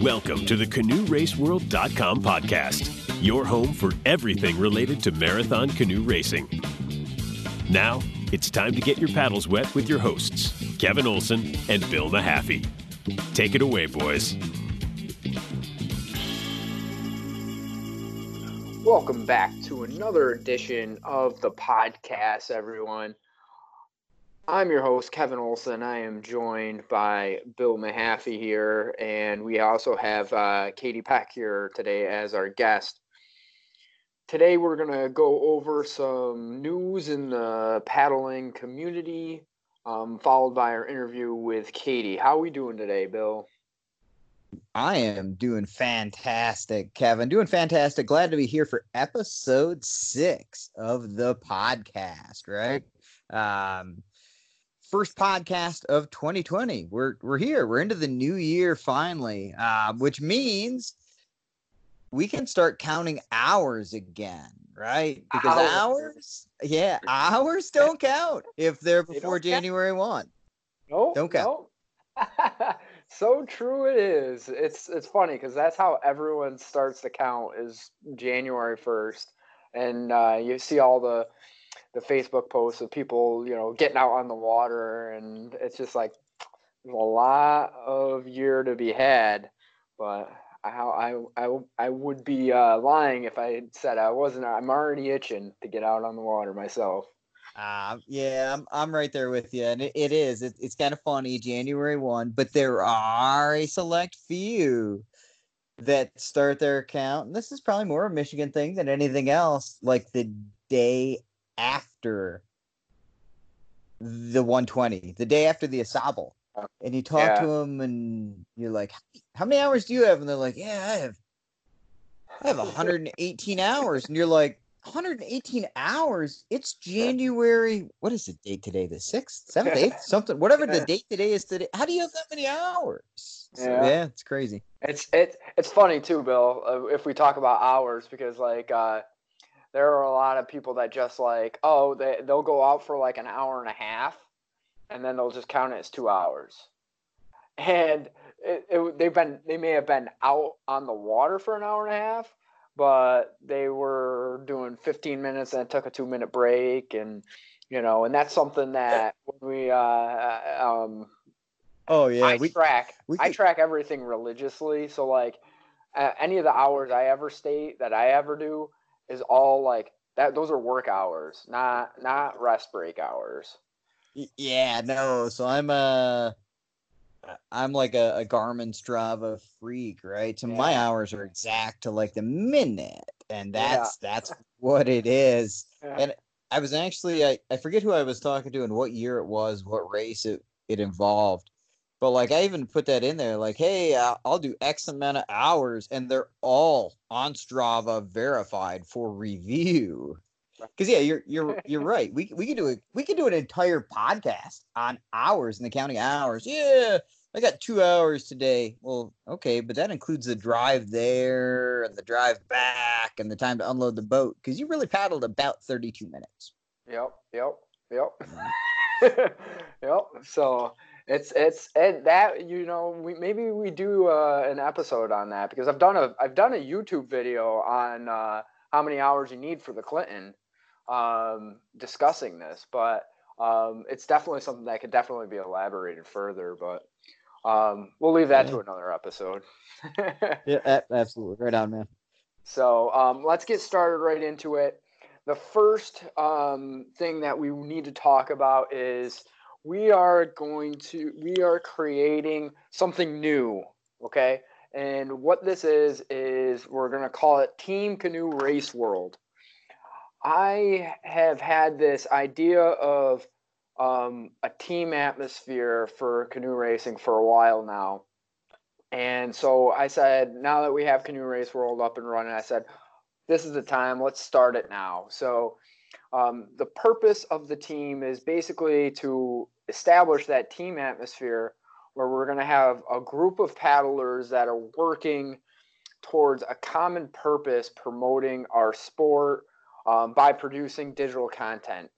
Welcome to the CanoeRaceWorld.com podcast, your home for everything related to marathon canoe racing. Now, it's time to get your paddles wet with your hosts, Kevin Olson and Bill Mahaffey. Take it away, boys. Welcome back to another edition of the podcast, everyone. I'm your host, Kevin Olson. I am joined by Bill Mahaffey here, and we also have uh, Katie Peck here today as our guest. Today, we're going to go over some news in the paddling community, um, followed by our interview with Katie. How are we doing today, Bill? I am doing fantastic, Kevin. Doing fantastic. Glad to be here for episode six of the podcast, right? Um, first podcast of 2020. We're we're here. We're into the new year finally, uh, which means we can start counting hours again, right? Because hours, hours yeah, hours don't count if they're before they January count. one. No, don't count. No. so true it is. It's it's funny because that's how everyone starts to count is January first, and uh, you see all the the Facebook posts of people, you know, getting out on the water, and it's just like a lot of year to be had. But I I I, I would be uh, lying if I said I wasn't. I'm already itching to get out on the water myself. Uh, yeah, I'm, I'm right there with you. And it, it is. It, it's kind of funny, January 1, but there are a select few that start their account. And this is probably more a Michigan thing than anything else, like the day after the 120, the day after the AuSable. And you talk yeah. to them and you're like, how many hours do you have? And they're like, yeah, I have, I have 118 hours. And you're like, 118 hours. It's January. What is the date today? The sixth, seventh, eighth, something. Whatever the date today is today. How do you have that many hours? So, yeah. yeah. it's crazy. It's it, it's funny too, Bill. Uh, if we talk about hours, because like uh, there are a lot of people that just like, oh, they they'll go out for like an hour and a half, and then they'll just count it as two hours, and it, it, they've been they may have been out on the water for an hour and a half, but they were doing 15 minutes and took a two minute break, and you know, and that's something that when we uh, um, oh yeah, I we track we I track everything religiously, so like. Uh, any of the hours I ever state that I ever do, is all like that those are work hours, not not rest break hours. Yeah, no. So I'm a I'm like a, a Garmin Strava freak, right? So yeah. my hours are exact to like the minute, and that's yeah. that's what it is. Yeah. And I was actually I, I forget who I was talking to and what year it was, what race it, it involved. But like I even put that in there, like, hey, I'll do X amount of hours, and they're all on Strava verified for review. Because yeah, you're you're you're right. We we could do it. We could do an entire podcast on hours and the counting hours. Yeah, I got two hours today. Well, okay, but that includes the drive there and the drive back and the time to unload the boat because you really paddled about 32 minutes. Yep, yep, yep, mm-hmm. yep. So it's it's and that you know we maybe we do uh, an episode on that because I've done a I've done a YouTube video on uh, how many hours you need for the Clinton um, discussing this, but um, it's definitely something that could definitely be elaborated further. But um, we'll leave that yeah. to another episode. yeah, absolutely, right on, man. So um, let's get started right into it. The first um, thing that we need to talk about is we are going to we are creating something new okay? And what this is is we're going to call it team canoe race world. I have had this idea of um, a team atmosphere for canoe racing for a while now. And so i said now that we have canoe race world up and running i said this is the time let's start it now. So um, the purpose of the team is basically to establish that team atmosphere where we're going to have a group of paddlers that are working towards a common purpose promoting our sport um, by producing digital content.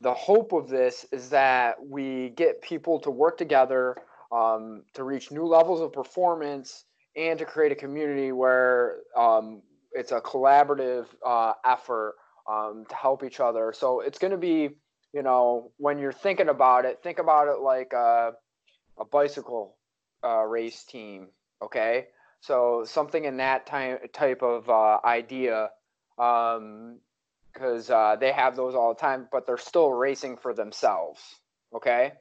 The hope of this is that we get people to work together um, to reach new levels of performance and to create a community where um, it's a collaborative uh, effort um, to help each other. So it's going to be, you know, when you're thinking about it, think about it like a, a bicycle uh, race team. Okay, so something in that type type of uh, idea, because um, uh, they have those all the time, but they're still racing for themselves. Okay,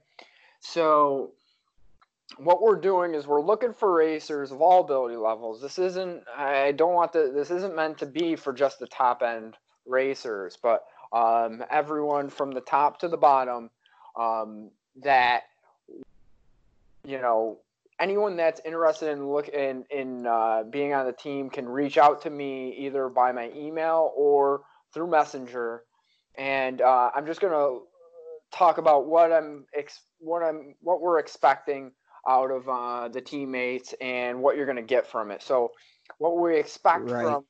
so what we're doing is we're looking for racers of all ability levels. This isn't I don't want the this isn't meant to be for just the top end racers, but um, everyone from the top to the bottom um, that you know anyone that's interested in look in in uh, being on the team can reach out to me either by my email or through messenger and uh, i'm just going to talk about what i'm ex- what i'm what we're expecting out of uh, the teammates and what you're going to get from it. So, what we expect right. from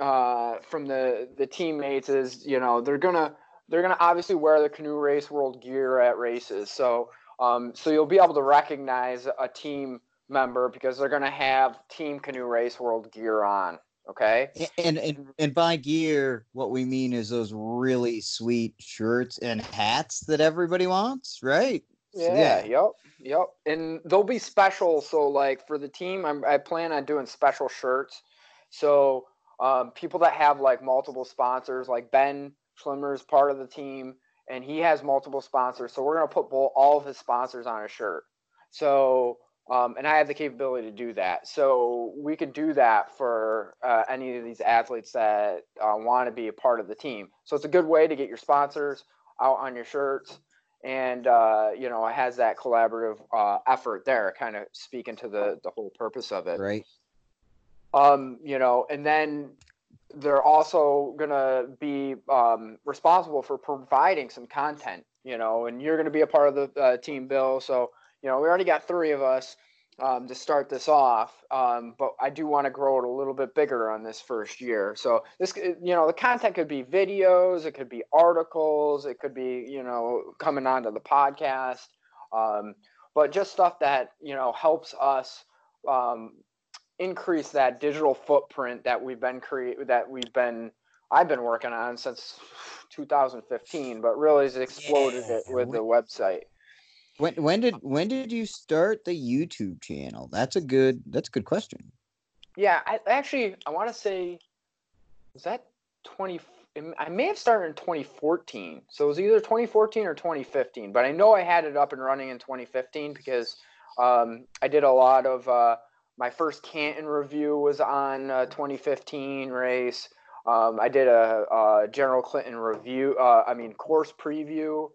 uh, from the the teammates is, you know, they're gonna they're gonna obviously wear the canoe race world gear at races. So, um, so you'll be able to recognize a team member because they're gonna have team canoe race world gear on. Okay. And and and by gear, what we mean is those really sweet shirts and hats that everybody wants, right? Yeah, yeah, yep, yep. And they'll be special. So like for the team, I'm, I plan on doing special shirts. So um, people that have like multiple sponsors, like Ben Schlimmer is part of the team, and he has multiple sponsors. So we're gonna put all of his sponsors on a shirt. So um, and I have the capability to do that. So we could do that for uh, any of these athletes that uh, want to be a part of the team. So it's a good way to get your sponsors out on your shirts and uh, you know it has that collaborative uh, effort there kind of speaking to the the whole purpose of it right um you know and then they're also going to be um, responsible for providing some content you know and you're going to be a part of the uh, team bill so you know we already got three of us um, to start this off. Um, but I do want to grow it a little bit bigger on this first year. So this, you know, the content could be videos, it could be articles, it could be, you know, coming onto the podcast, um, but just stuff that you know helps us um, increase that digital footprint that we've been create that we've been I've been working on since 2015, but really has exploded yeah. it with the website. When when did when did you start the YouTube channel? That's a good that's a good question. Yeah, I actually I want to say was that 20 I may have started in 2014. So it was either 2014 or 2015, but I know I had it up and running in 2015 because um, I did a lot of uh, my first Canton review was on uh, 2015 race. Um, I did a, a, General Clinton review, uh, I mean course preview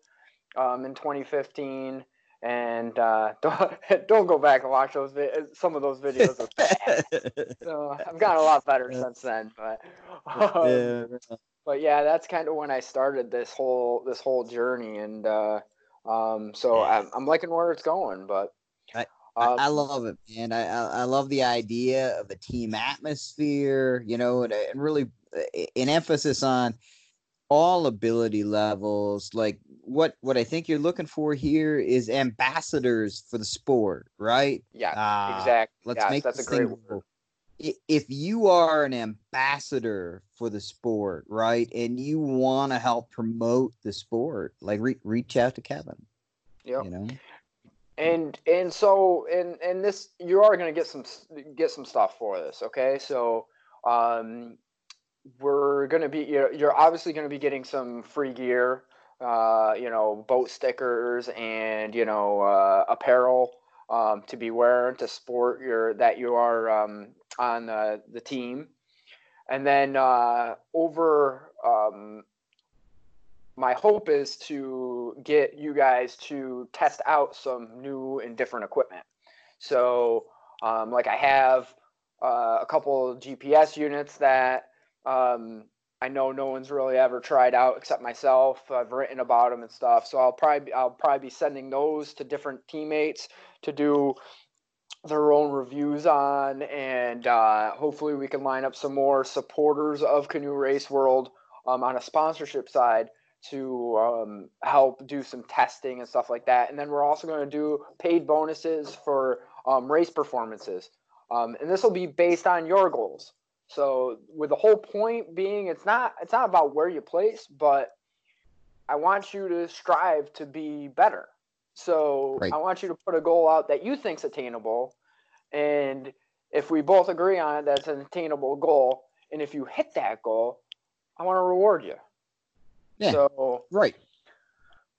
um, in 2015 and uh, don't don't go back and watch those vi- some of those videos. so I've gotten a lot better since then, but um, yeah. but yeah, that's kind of when I started this whole this whole journey, and uh, um, so. I'm, I'm liking where it's going. But I, um, I love it, man. I, I love the idea of the team atmosphere, you know, and, and really an emphasis on all ability levels. Like what what i think you're looking for here is ambassadors for the sport right? Yeah uh, exactly let's yes, make that's a great word. if you are an ambassador for the sport right and you want to help promote the sport like re- reach out to kevin yeah you know and and so and and this you are going to get some get some stuff for this okay? So um we're going to be you're, you're obviously going to be getting some free gear uh, you know boat stickers and you know uh, apparel um, to be wearing to sport your that you are um, on uh, the team. And then uh, over um, my hope is to get you guys to test out some new and different equipment. So um, like i have uh, a couple gps units that um, I know no one's really ever tried out except myself. I've written about them and stuff, so I'll probably I'll probably be sending those to different teammates to do their own reviews on, and uh, hopefully we can line up some more supporters of Canoe Race World um, on a sponsorship side to um, help do some testing and stuff like that. And then we're also going to do paid bonuses for um, race performances. um, and this will be based on your goals. So, with the whole point being, it's not it's not about where you place, but I want you to strive to be better. So, right. I want you to put a goal out that you think's attainable, and if we both agree on it, that's an attainable goal. And if you hit that goal, I want to reward you. Yeah. So right.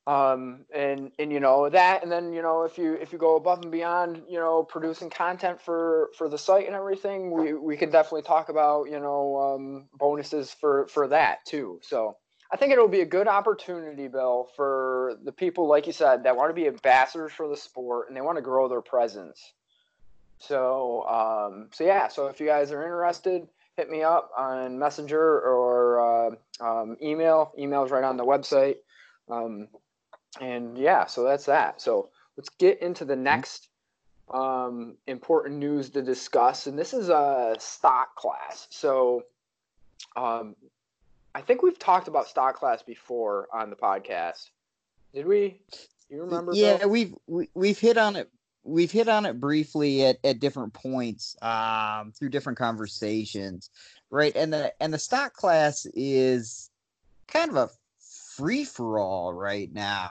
Um, and and you know that, and then you know if you if you go above and beyond, you know, producing content for for the site and everything, we we can definitely talk about you know um, bonuses for for that too. So I think it'll be a good opportunity, Bill, for the people like you said that want to be ambassadors for the sport and they want to grow their presence. So um, so yeah, so if you guys are interested, hit me up on Messenger or uh, um, email. Email's right on the website. Um, and yeah, so that's that. So let's get into the next um, important news to discuss. And this is a stock class. So um, I think we've talked about stock class before on the podcast. Did we? You remember? Yeah, Bill? we've we, have we have hit on it we've hit on it briefly at, at different points um, through different conversations, right? And the and the stock class is kind of a free for all right now.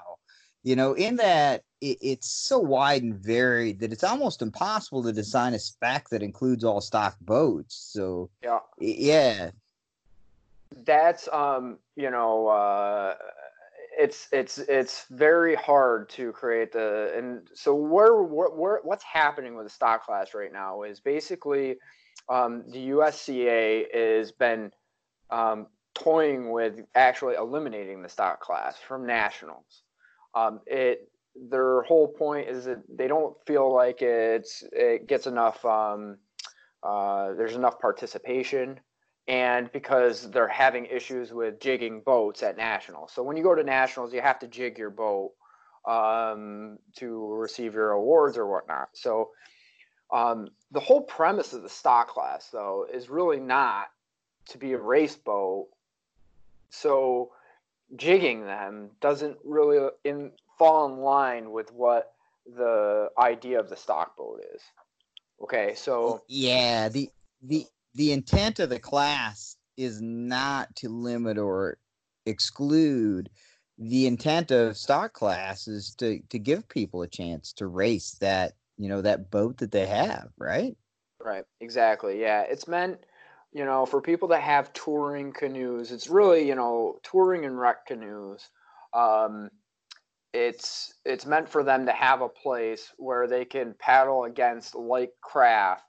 You know, in that it, it's so wide and varied that it's almost impossible to design a spec that includes all stock boats. So yeah, yeah, that's um, you know, uh, it's it's it's very hard to create the and so where, where, what's happening with the stock class right now is basically um, the USCA has been um, toying with actually eliminating the stock class from nationals. Um, it their whole point is that they don't feel like it's it gets enough um, uh, there's enough participation and because they're having issues with jigging boats at nationals. So when you go to nationals, you have to jig your boat um, to receive your awards or whatnot. So um, the whole premise of the stock class, though, is really not to be a race boat. So jigging them doesn't really in, fall in line with what the idea of the stock boat is. Okay, so yeah, the the the intent of the class is not to limit or exclude. The intent of stock class is to to give people a chance to race that you know that boat that they have right? Right exactly yeah. It's meant you know for people that have touring canoes it's really you know touring and rec canoes um it's it's meant for them to have a place where they can paddle against like craft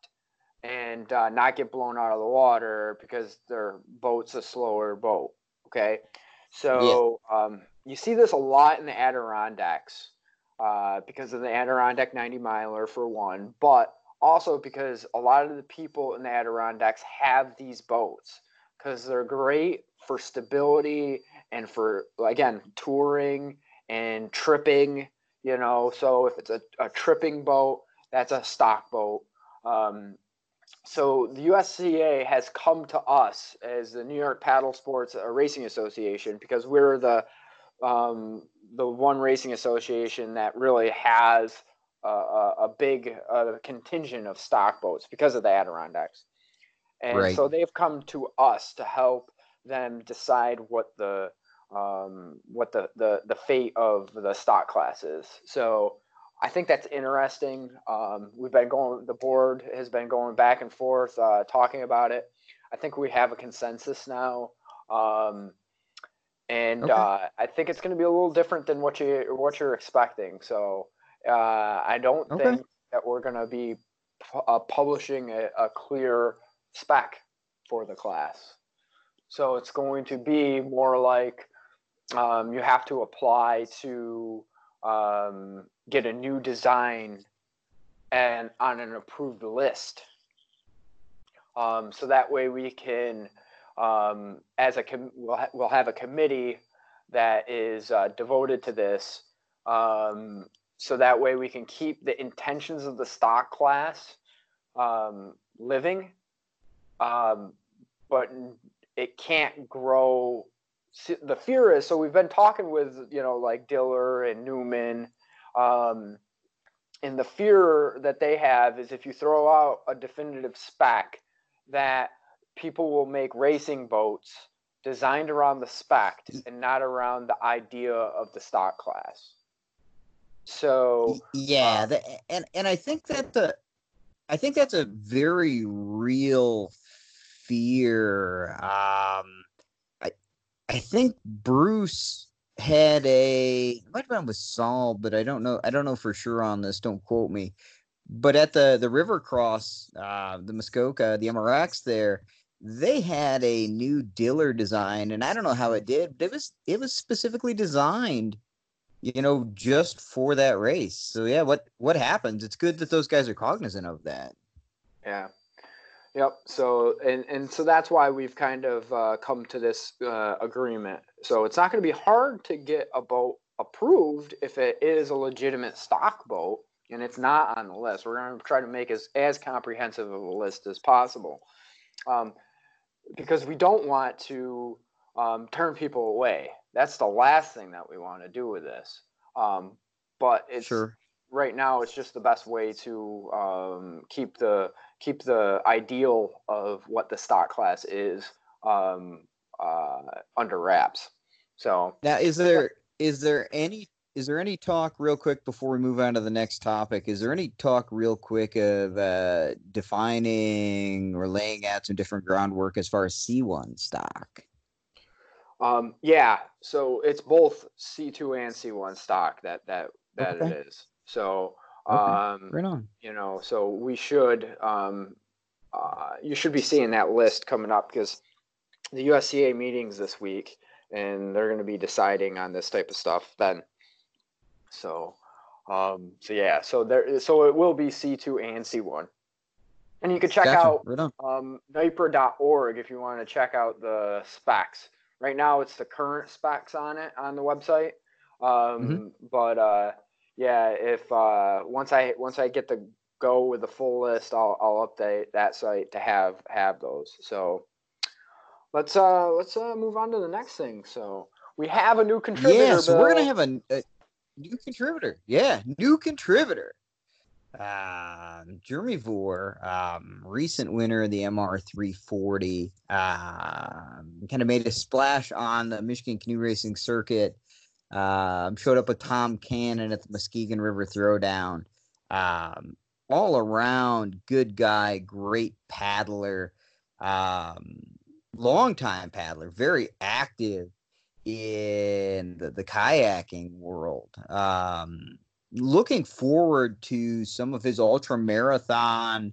and uh, not get blown out of the water because their boat's a slower boat. Okay, so yeah. um, you see this a lot in the Adirondacks uh, because of the Adirondack 90 miler for one, but also because a lot of the people in the Adirondacks have these boats because they're great for stability and for again touring and tripping. You know, so if it's a, a tripping boat, that's a stock boat. Um, so the USCA has come to us as the New York Paddle Sports uh, Racing Association because we're the um, the one racing association that really has a, a, a big uh, contingent of stock boats because of the Adirondacks, and right. so they've come to us to help them decide what the um, what the, the the fate of the stock class is. So I think that's interesting. Um, we've been going, the board has been going back and forth, uh, talking about it. I think we have a consensus now. Um, and okay. uh, I think it's going to be a little different than what you what you're expecting. So uh, I don't okay. think that we're going to be uh, publishing a, a clear spec for the class. So it's going to be more like um, you have to apply to um, get a new design and on an approved list. Um, so that way we can, um, as a com- we'll, ha- we'll have a committee that is uh, devoted to this. Um, so that way we can keep the intentions of the stock class um, living, um, but it can't grow the fear is so we've been talking with you know like Diller and Newman, um, and the fear that they have is if you throw out a definitive spec that people will make racing boats designed around the spec and not around the idea of the stock class. So yeah, uh, the, and and I think that the I think that's a very real fear. Um, I I think Bruce had a might have been with Saul, but I don't know. I don't know for sure on this. Don't quote me. But at the the River Cross, uh, the Muskoka, the MRX there, they had a new Diller design, and I don't know how it did, but it was it was specifically designed, you know, just for that race. So yeah, what what happens? It's good that those guys are cognizant of that. Yeah. Yep. So and and so that's why we've kind of uh, come to this uh, agreement. So it's not going to be hard to get a boat approved if it is a legitimate stock boat and it's not on the list. We're going to try to make as as comprehensive of a list as possible. Um, because we don't want to um, turn people away. That's the last thing that we want to do with this. Um, but it's sure. right now it's just the best way to um, keep the keep the ideal of what the stock class is um, uh, under wraps. So now, is there is there any is there any talk real quick before we move on to the next topic is there any talk real quick of uh, defining or laying out some different groundwork as far as c1 stock um, yeah so it's both c2 and c1 stock that that that okay. it is so um, right on. you know so we should um, uh, you should be seeing that list coming up because the usca meetings this week and they're going to be deciding on this type of stuff then so, um, so yeah, so there, so it will be C2 and C1. And you can check gotcha. out right um, NYPRA.org if you want to check out the specs. Right now, it's the current specs on it on the website. Um, mm-hmm. But uh, yeah, if uh, once I once I get to go with the full list, I'll I'll update that site to have have those. So let's uh let's uh move on to the next thing. So we have a new contributor. Yeah, so Bill. we're gonna have a, a new contributor. Yeah, new contributor. Um, Jeremy Vore, um, recent winner of the MR 340, um, kind of made a splash on the Michigan canoe racing circuit. Um, showed up with Tom Cannon at the Muskegon River Throwdown. Um, all around good guy, great paddler, um, long time paddler, very active in the, the kayaking world. Um, looking forward to some of his ultra marathon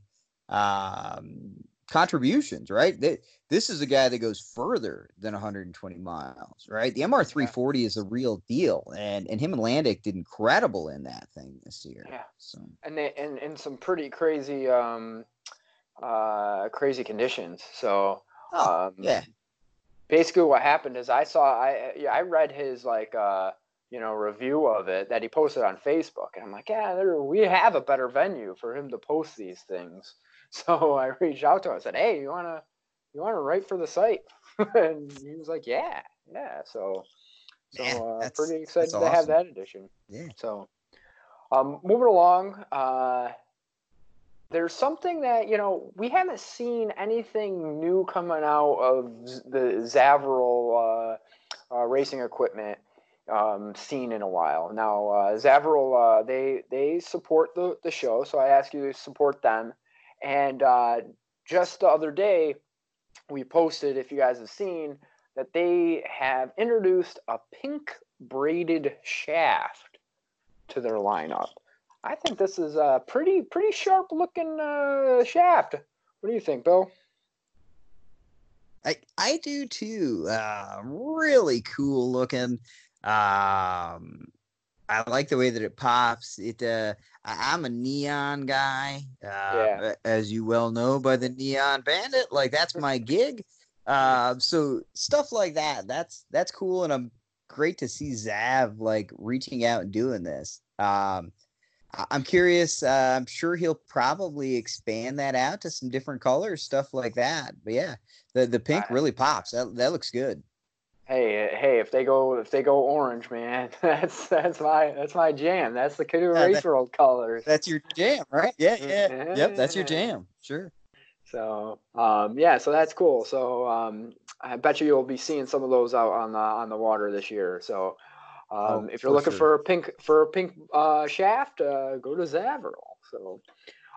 um, contributions, right? This is a guy that goes further than 120 miles, right? The MR340 is a real deal, and and him and Landick did incredible in that thing this year. Yeah. So and they and in some pretty crazy um uh crazy conditions. So oh, um, yeah, basically what happened is I saw I I read his like uh you know review of it that he posted on Facebook and I'm like yeah there, we have a better venue for him to post these things so I reached out to him I said hey you wanna you wanna write for the site and he was like yeah yeah so so uh, pretty excited to awesome. have that edition yeah so um moving along uh there's something that you know we haven't seen anything new coming out of the Zaveral uh, uh, racing equipment um, scene in a while. Now uh, Zaveral uh, they they support the the show, so I ask you to support them. And uh, just the other day, we posted if you guys have seen that they have introduced a pink braided shaft to their lineup. I think this is a pretty pretty sharp looking uh, shaft. What do you think, Bill? I I do too. Uh, really cool looking. Um, I like the way that it pops. It. Uh, I'm a neon guy, uh, yeah. as you well know by the Neon Bandit. Like that's my gig. Uh, so stuff like that. That's that's cool, and I'm great to see Zav like reaching out and doing this. Um, I'm curious. Uh, I'm sure he'll probably expand that out to some different colors, stuff like that. But yeah, the the pink really pops. That that looks good. Hey, hey! If they go, if they go orange, man, that's that's my that's my jam. That's the Canoe Yeah, Race World colors. That's your jam, right? Yeah, yeah. Yeah. Yep, that's your jam. Sure. So, um, yeah, so that's cool. So, um, I bet you you'll be seeing some of those out on the on the water this year. So, um, Oh, if you're for looking sure. for a pink for a pink uh, shaft, uh, go to Zaveral. So,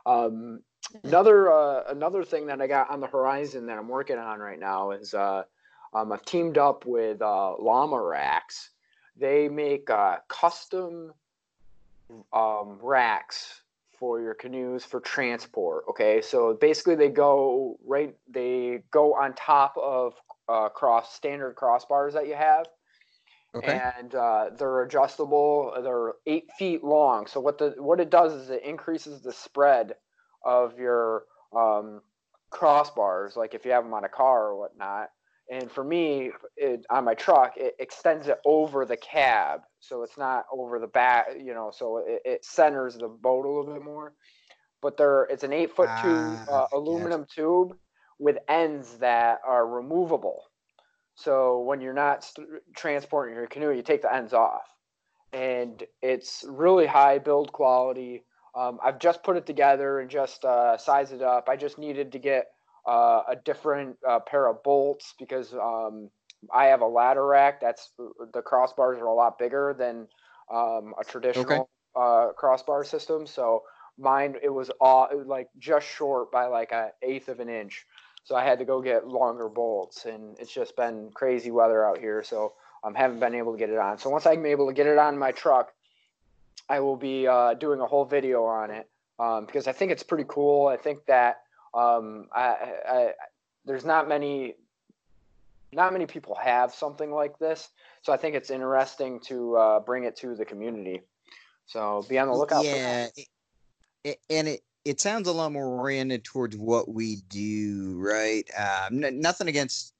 um, another uh, another thing that I got on the horizon that I'm working on right now is uh, um, I've teamed up with uh, Llama Racks. They make uh, custom um, racks for your canoes for transport. Okay, so basically they go right, they go on top of uh, cross standard crossbars that you have, Okay. and uh, they're adjustable. They're eight feet long. So what the what it does is it increases the spread of your um, crossbars. Like if you have them on a car or whatnot. And for me, it, on my truck, it extends it over the cab, so it's not over the back. You know, so it, it centers the boat a little bit more. But there, it's an eight foot tube, Ah, uh, aluminum tube with ends that are removable. So when you're not st- transporting your canoe, you take the ends off, and it's really high build quality. Um, I've just put it together and just uh, sized it up. I just needed to get uh, a different uh, pair of bolts because um, I have a ladder rack. That's the crossbars are a lot bigger than um, a traditional uh, crossbar system. So mine it was all it was like just short by like an eighth of an inch. So I had to go get longer bolts, and it's just been crazy weather out here. So I um, haven't been able to get it on. So once I'm able to get it on my truck, I will be uh, doing a whole video on it um, because I think it's pretty cool. I think that um, I, I, there's not many not many people have something like this. So I think it's interesting to uh, bring it to the community. So be on the lookout for that. yeah, it, and it it sounds a lot more oriented towards what we do, right? Um, n- nothing against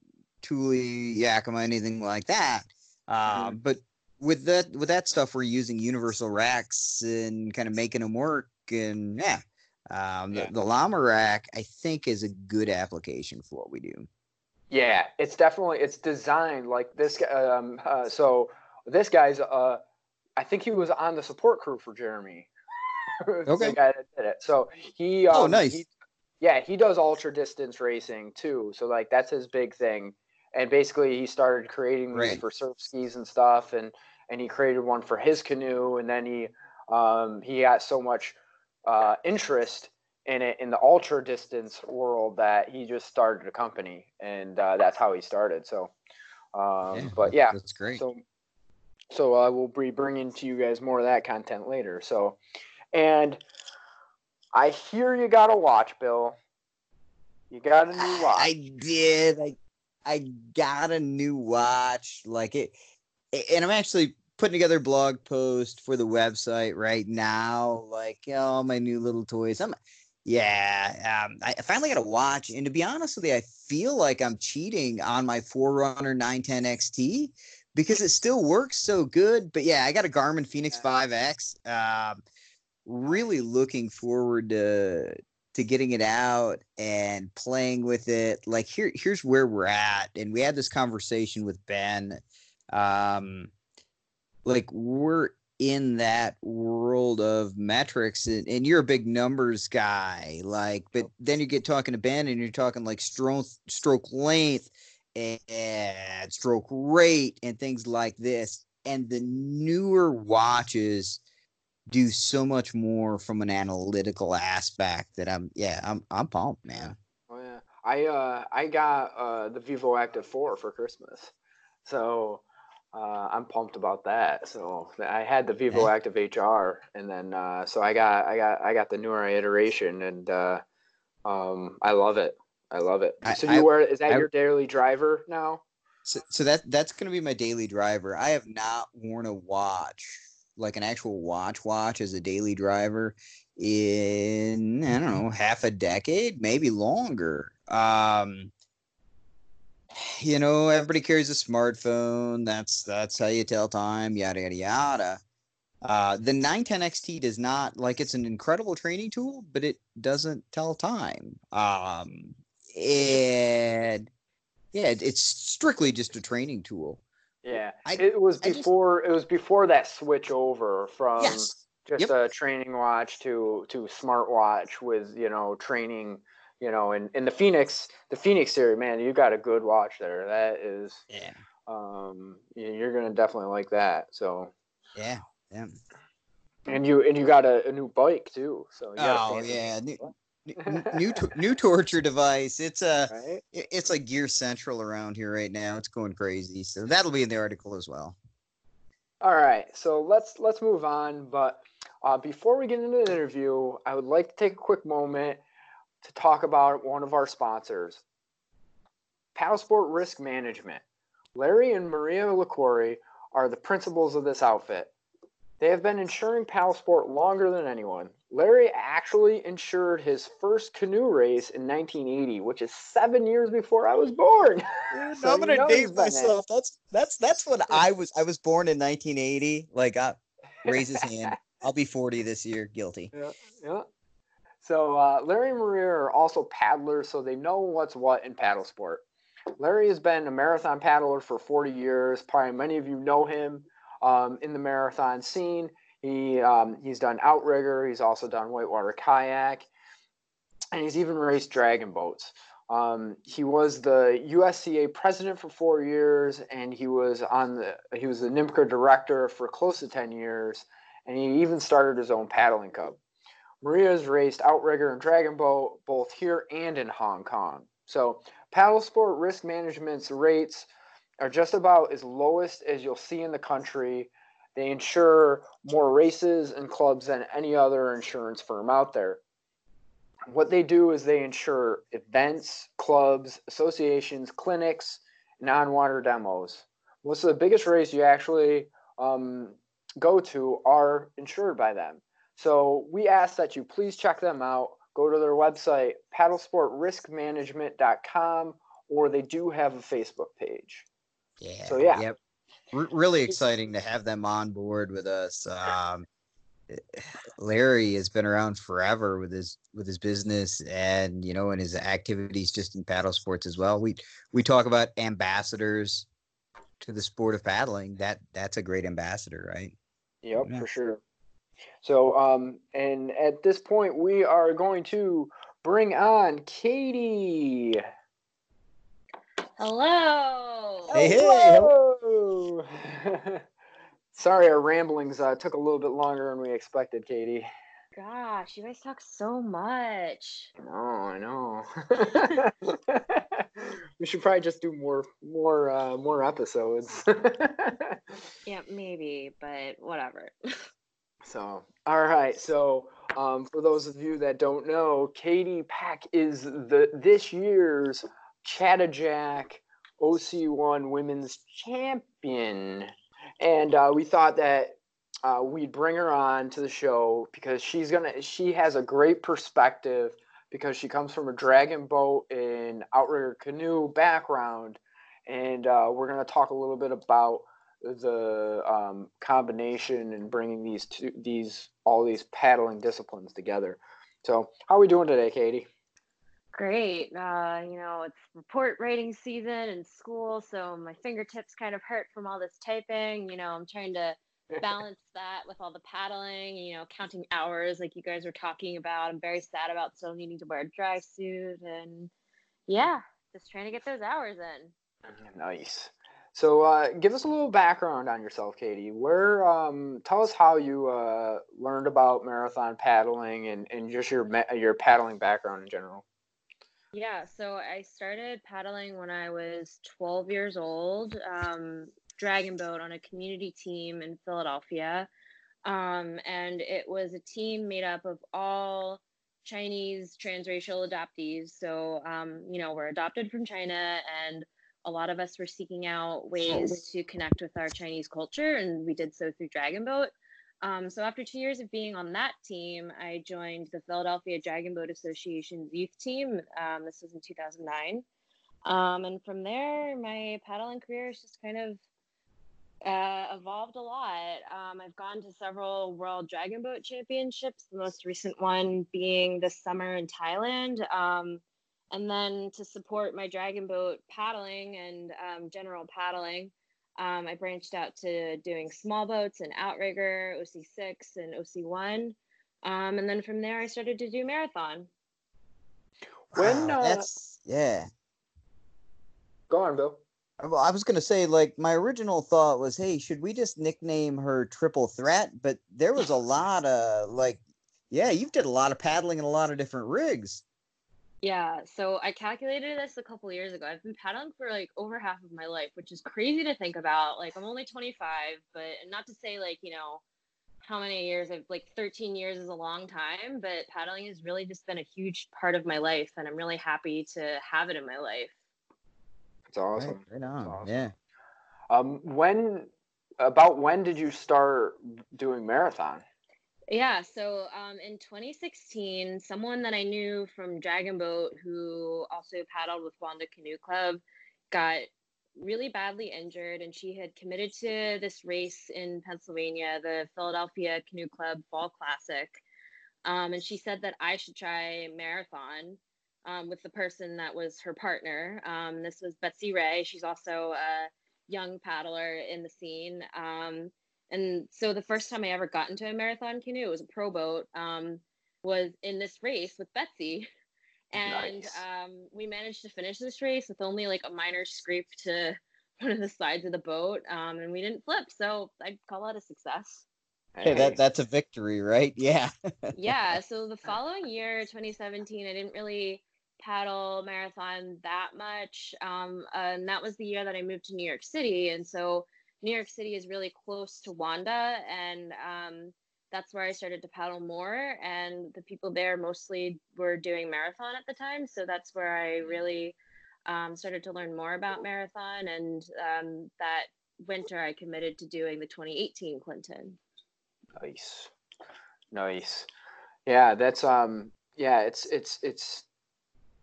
Thule, Yakima, anything like that. Uh, But with that with that stuff, we're using universal racks and kind of making them work. And yeah, um, Yeah. The, the llama rack, I think, is a good application for what we do. Yeah, it's definitely it's designed like this. Um, uh, so this guy's uh, I think he was on the support crew for Jeremy. Okay. guy that did it. So he. Um, Oh, nice. he- yeah, he does ultra distance racing too. So like that's his big thing. And basically, he started creating these Right. for surf skis and stuff, and and he created one for his canoe, and then he um, he got so much uh, interest in it in the ultra distance world that he just started a company, and uh, that's how he started. So, um, but yeah, that's great. so, so I will be bringing to you guys more of that content later. So, and I hear you got a watch, Bill. You got a new watch. I did. I I got a new watch. Like it, and I'm actually putting together a blog post for the website right now. Like all my new little toys. I'm, yeah. Um, I finally got a watch, and to be honest with you, I feel like I'm cheating on my Forerunner 910 XT because it still works so good. But yeah, I got a Garmin Fenix 5X. Um, really looking forward to to getting it out and playing with it. Like here, here's where we're at, and we had this conversation with Ben. Um, like we're in that world of metrics, and, and you're a big numbers guy. Like, but then you get talking to Ben, and you're talking like stroke stroke length and stroke rate and things like this. And the newer watches do so much more from an analytical aspect that I'm yeah, I'm I'm pumped, man. Oh yeah, I uh I got uh the Vivoactive Four for Christmas, so uh, I'm pumped about that. So I had the Vivo Yeah. Active HR, and then uh, so I got I got I got the newer iteration, and uh, um I love it. I love it. So I- you wear is that I- your daily driver now? So, so that that's gonna be my daily driver. I have not worn a watch, like an actual watch watch as a daily driver in I don't know, half a decade, maybe longer. Um you know, everybody carries a smartphone. That's that's how you tell time, yada yada yada. Uh, the 910 XT does not like it's an incredible training tool, but it doesn't tell time. Um, and Yeah, it's strictly just a training tool. Yeah, I, it was before just, it was before that switch over from yes. just yep. a training watch to to smartwatch with you know training. You know, and, in the Fenix, the Fenix series, man, you got a good watch there. That is, yeah. Um, you're gonna definitely like that. So. Yeah. Yeah. And you and you got a, a new bike too. So. oh yeah, new, new new torture device. It's a right? it's like Gear Central around here right now. It's going crazy. So that'll be in the article as well. All right, so let's let's move on. But uh, before we get into the interview, I would like to take a quick moment to talk about one of our sponsors, Paddle Sport Risk Management. Larry and Maria LaQuarrie are the principals of this outfit. They have been insuring paddle sport longer than anyone. Larry actually insured his first canoe race in 1980, which is seven years before I was born. so I'm gonna date myself. That's that's that's when I was. I was born in 1980. Like, I raise his hand. I'll be 40 this year. Guilty. Yeah, yeah. So uh, Larry and Maria are also paddlers, so they know what's what in paddle sport. Larry has been a marathon paddler for 40 years. Probably many of you know him um, in the marathon scene. He um, he's done outrigger. He's also done whitewater kayak, and he's even raced dragon boats. Um, he was the USCA president for four years, and he was on the he was the NMCRA director for close to ten years, and he even started his own paddling club. Maria's raced outrigger and dragon boat both here and in Hong Kong. So paddle sport risk management's rates are just about as lowest as you'll see in the country. They insure more races and clubs than any other insurance firm out there. What they do is they insure events, clubs, associations, clinics, non water demos. Most of the biggest races you actually um, go to are insured by them. So we ask that you please check them out. Go to their website, paddlesportriskmanagement.com, or they do have a Facebook page. Yeah. So yeah. Yep. R- really exciting to have them on board with us. Um, Larry has been around forever with his with his business and you know and his activities just in paddle sports as well. We we talk about ambassadors to the sport of paddling. That that's a great ambassador, right? Yep, yeah. for sure. So um and at this point we are going to bring on Katie. Hello. Hey, Hello. hey. Sorry, our ramblings uh, took a little bit longer than we expected, Katie. Gosh, you guys talk so much. No, I know. we should probably just do more, more, uh, more episodes. yeah, maybe, but whatever. So, all right. So, um, for those of you that don't know, Katie Pack is the this year's Chattajack OC1 Women's Champion. And uh, we thought that uh, we'd bring her on to the show because she's gonna she has a great perspective because she comes from a dragon boat and outrigger canoe background and uh, we're to talk a little bit about the um, combination and bringing these two these all these paddling disciplines together so how are we doing today katie Great. Uh, you know, it's report writing season in school, so my fingertips kind of hurt from all this typing. You know, I'm trying to balance that with all the paddling, you know, counting hours like you guys were talking about. I'm very sad about still needing to wear a dry suit and yeah, just trying to get those hours in. Nice. So, uh, give us a little background on yourself, Katie. Where, um, tell us how you uh, learned about marathon paddling and, and just your your paddling background in general. Yeah, so I started paddling when I was 12 years old, um, dragon boat on a community team in Philadelphia. Um, and it was a team made up of all Chinese transracial adoptees. So, um, you know, we're adopted from China, and a lot of us were seeking out ways to connect with our Chinese culture, and we did so through Dragon Boat. Um, so after two years of being on that team, I joined the Philadelphia Dragon Boat Association's youth team. Um, this was in 2009. Um, and from there, my paddling career has just kind of uh, evolved a lot. Um, I've gone to several World Dragon Boat Championships, the most recent one being this summer in Thailand. And then to support my dragon boat paddling and um, general paddling, um, I branched out to doing small boats and outrigger, OC6 and OC1. Um, and then from there, I started to do marathon. When wow, uh, that's yeah. Go on, Bill. Well, I was gonna say, like, my original thought was, hey, should we just nickname her Triple Threat? But there was a lot of like, yeah, you've did a lot of paddling in a lot of different rigs. Yeah, so I calculated this a couple years ago. I've been paddling for like over half of my life, which is crazy to think about. Like I'm only 25, but not to say like, you know, how many years I've like 13 years is a long time, but paddling has really just been a huge part of my life and I'm really happy to have it in my life. It's awesome. Right, right on. Awesome. Yeah. Um when about when did you start doing marathon? Yeah, so um, in 2016, someone that I knew from Dragon Boat who also paddled with Wanda Canoe Club got really badly injured, and she had committed to this race in Pennsylvania, the Philadelphia Canoe Club Fall Classic. Um, and she said that I should try marathon um, with the person that was her partner. Um, this was Betsy Ray. She's also a young paddler in the scene. And so the first time I ever got into a marathon canoe, it was a pro boat, um, was in this race with Betsy. And nice. um, we managed to finish this race with only like a minor scrape to one of the sides of the boat. Um, and we didn't flip. So I'd call that a success. Hey, that that's a victory, right? Yeah. yeah. So the following year, 2017, I didn't really paddle marathon that much. Um, and that was the year that I moved to New York City. And so New York City is really close to Wanda, and um, that's where I started to paddle more. And the people there mostly were doing marathon at the time, so that's where I really um, started to learn more about marathon. And um, that winter, I committed to doing the 2018 Clinton. Nice, nice. Yeah, that's um, yeah, it's it's it's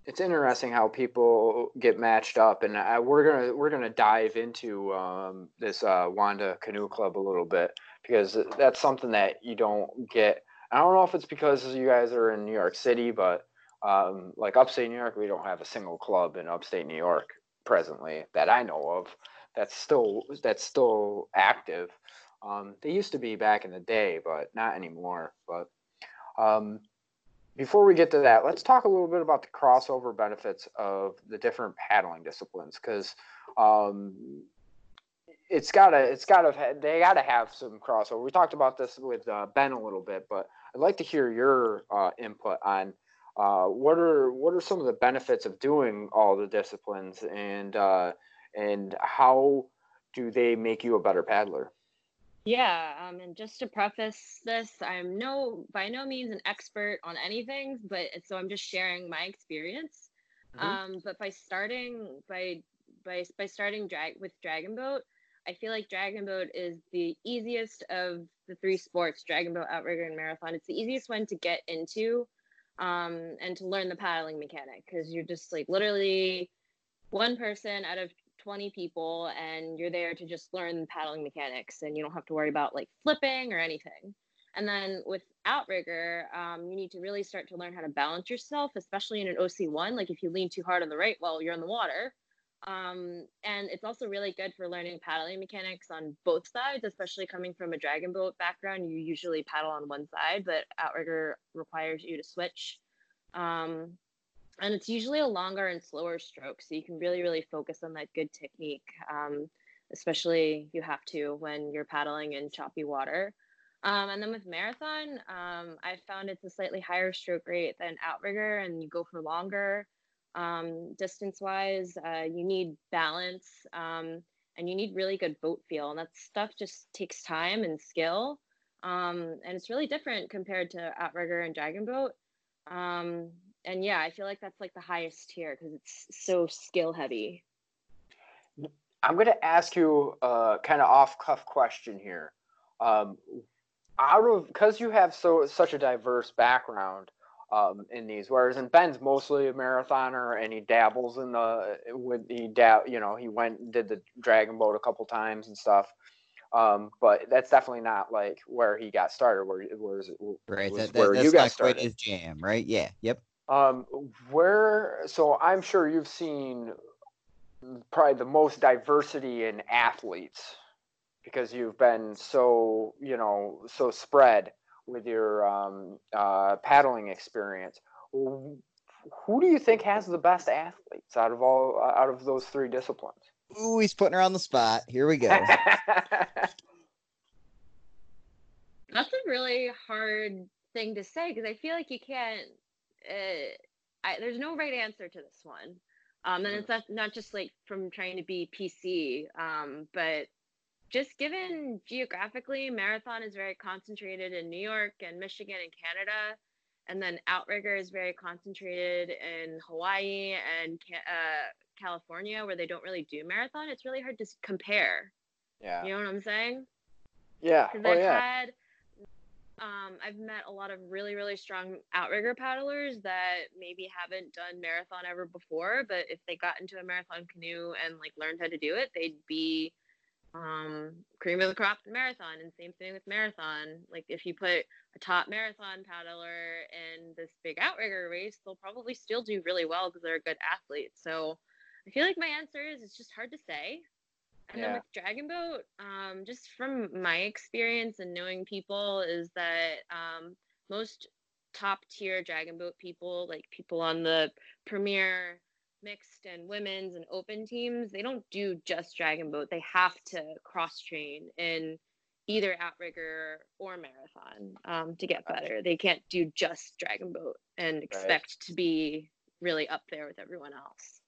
it's interesting how people get matched up, and I, we're gonna we're gonna dive into um, this uh, Wanda Canoe Club a little bit because that's something that you don't get. I don't know if it's because you guys are in New York City, but um, like upstate New York, we don't have a single club in upstate New York presently that I know of that's still that's still active. Um, they used to be back in the day, but not anymore. But um, before we get to that, let's talk a little bit about the crossover benefits of the different paddling disciplines because um, it's gotta it's gotta they gotta have some crossover. We talked about this with uh, Ben a little bit, but I'd like to hear your uh, input on uh, what are what are some of the benefits of doing all the disciplines and uh, and how do they make you a better paddler? Yeah, um, and just to preface this, I'm no by no means an expert on anything, but so I'm just sharing my experience. Mm-hmm. Um, but by starting by by by starting drag with Dragon Boat, I feel like Dragon Boat is the easiest of the three sports: Dragon Boat, Outrigger, and Marathon. It's the easiest one to get into, um, and to learn the paddling mechanic because you're just like literally one person out of 20 people and you're there to just learn paddling mechanics and you don't have to worry about like flipping or anything. And then with outrigger, um, you need to really start to learn how to balance yourself, especially in an OC1. Like if you lean too hard on the right while you're in the water. Um, and it's also really good for learning paddling mechanics on both sides, especially coming from a dragon boat background. You usually paddle on one side, but outrigger requires you to switch. Um, and it's usually a longer and slower stroke so you can really really focus on that good technique um, especially you have to when you're paddling in choppy water. Um, and then with marathon um, i found it's a slightly higher stroke rate than outrigger and you go for longer. Um, distance wise uh, you need balance um, and you need really good boat feel and that stuff just takes time and skill. Um, and it's really different compared to outrigger and dragon boat. Um, and yeah, I feel like that's like the highest tier because it's so skill heavy. I'm gonna ask you a kind of off cuff question here. Um, out of because you have so such a diverse background um, in these, whereas in Ben's mostly a marathoner and he dabbles in the with he dab you know he went and did the dragon boat a couple times and stuff. Um, but that's definitely not like where he got started. Where where is it? Right. That, that, where that's you got not started. quite his jam, right? Yeah. Yep. Um, where so I'm sure you've seen probably the most diversity in athletes because you've been so you know so spread with your um, uh, paddling experience. Who do you think has the best athletes out of all out of those three disciplines? Ooh, he's putting her on the spot. Here we go. That's a really hard thing to say because I feel like you can't. Uh, I, there's no right answer to this one. Um, and it's not, not just like from trying to be PC, um, but just given geographically, marathon is very concentrated in New York and Michigan and Canada. And then outrigger is very concentrated in Hawaii and uh, California, where they don't really do marathon. It's really hard to compare. Yeah. You know what I'm saying? Yeah. Because oh, I've yeah. had um, I've met a lot of really, really strong outrigger paddlers that maybe haven't done marathon ever before, but if they got into a marathon canoe and like learned how to do it, they'd be um, cream of the crop in marathon. And same thing with marathon. Like if you put a top marathon paddler in this big outrigger race, they'll probably still do really well because they're a good athlete. So I feel like my answer is it's just hard to say. And yeah. then with Dragon Boat, um, just from my experience and knowing people, is that um, most top tier Dragon Boat people, like people on the premier mixed and women's and open teams, they don't do just Dragon Boat. They have to cross train in either outrigger or marathon um, to get better. They can't do just Dragon Boat and expect right. to be really up there with everyone else.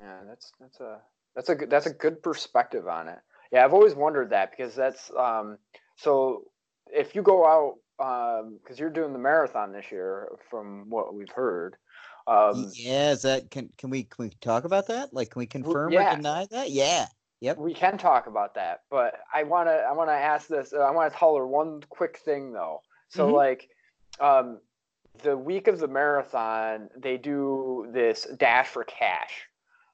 Yeah, that's that's a that's a good that's a good perspective on it. Yeah, I've always wondered that because that's um, so if you go out because um, you're doing the marathon this year, from what we've heard. Um, yeah, is that can can we can we talk about that? Like, can we confirm yeah. or deny that? Yeah. Yep. We can talk about that, but I wanna I wanna ask this. Uh, I want to tell her one quick thing though. So mm-hmm. like, um, the week of the marathon, they do this dash for cash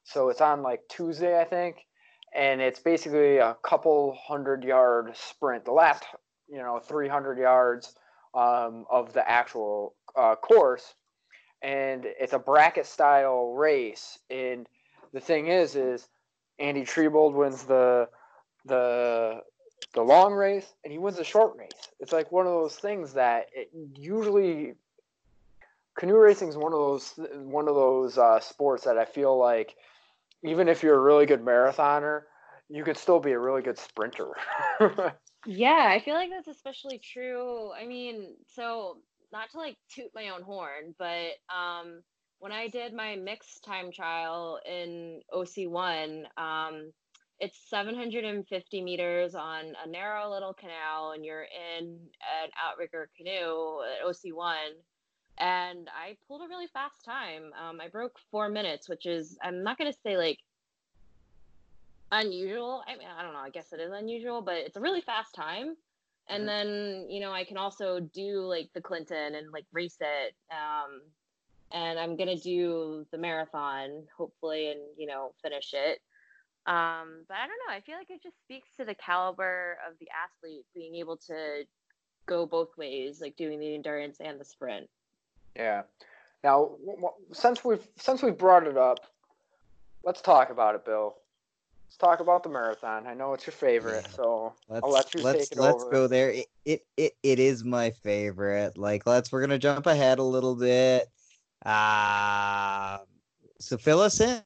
so it's on like Tuesday, I think, and it's basically a couple hundred yard sprint. The last, you know, 300 yards um, of the actual uh, course, and it's a bracket style race. And the thing is, is Andy Triebold wins the the the long race and he wins the short race. It's like one of those things that it usually canoe racing is one of those one of those uh, sports that I feel like even if you're a really good marathoner, you could still be a really good sprinter. yeah, I feel like that's especially true. I mean, so not to like toot my own horn, but um, when I did my mixed time trial in OC1, um, it's 750 meters on a narrow little canal, and you're in an outrigger canoe at OC1 and I pulled a really fast time. Um, I broke four minutes, which is I'm not gonna say like unusual. I mean, I don't know. I guess it is unusual, but it's a really fast time. And mm-hmm. then you know I can also do like the Clinton and like race it. Um, and I'm gonna do the marathon hopefully and you know finish it. Um, but I don't know. I feel like it just speaks to the caliber of the athlete being able to go both ways, like doing the endurance and the sprint. Yeah. Now, since we've since we've brought it up, let's talk about it, Bill. Let's talk about the marathon. I know it's your favorite, so let's, I'll let you let's, take it let's over. go there. It, it it it is my favorite. Like, let's we're gonna jump ahead a little bit. Uh, so fill us in.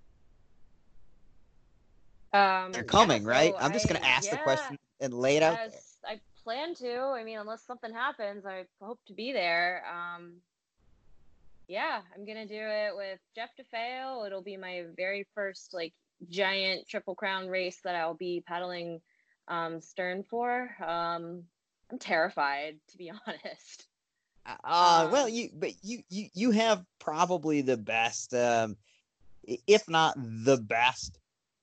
Um, You're coming, yeah, so right? I'm just gonna ask yeah, the question and lay it out. There. I plan to. I mean, unless something happens, I hope to be there. Um, yeah, I'm gonna do it with Jeff DeFeo. It'll be my very first like giant triple crown race that I'll be paddling um, stern for. Um, I'm terrified, to be honest. Uh, uh, well, you but you you you have probably the best, um, if not the best,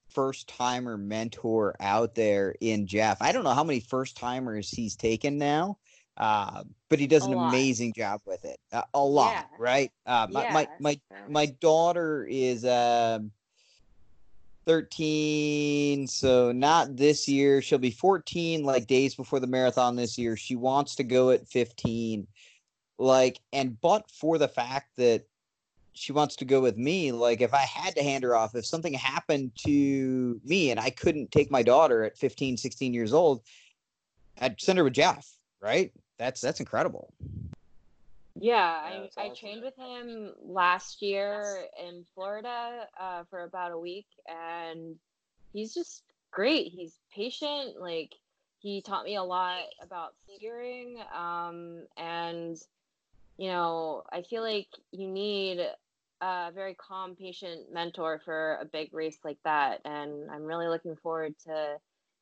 first timer mentor out there in Jeff. I don't know how many first timers he's taken now. Uh, but he does a an lot. amazing job with it. Uh, a lot, yeah. right? Uh, my, yeah, my my my daughter is um, 13, so not this year. She'll be 14, like days before the marathon this year. She wants to go at 15, like, and but for the fact that she wants to go with me. Like if I had to hand her off, if something happened to me and I couldn't take my daughter at 15, 16 years old, I'd send her with Jeff, right? That's that's incredible. Yeah, I, awesome. I trained with him last year in Florida uh, for about a week, and he's just great. He's patient. Like he taught me a lot about steering, um, and you know, I feel like you need a very calm, patient mentor for a big race like that, and I'm really looking forward to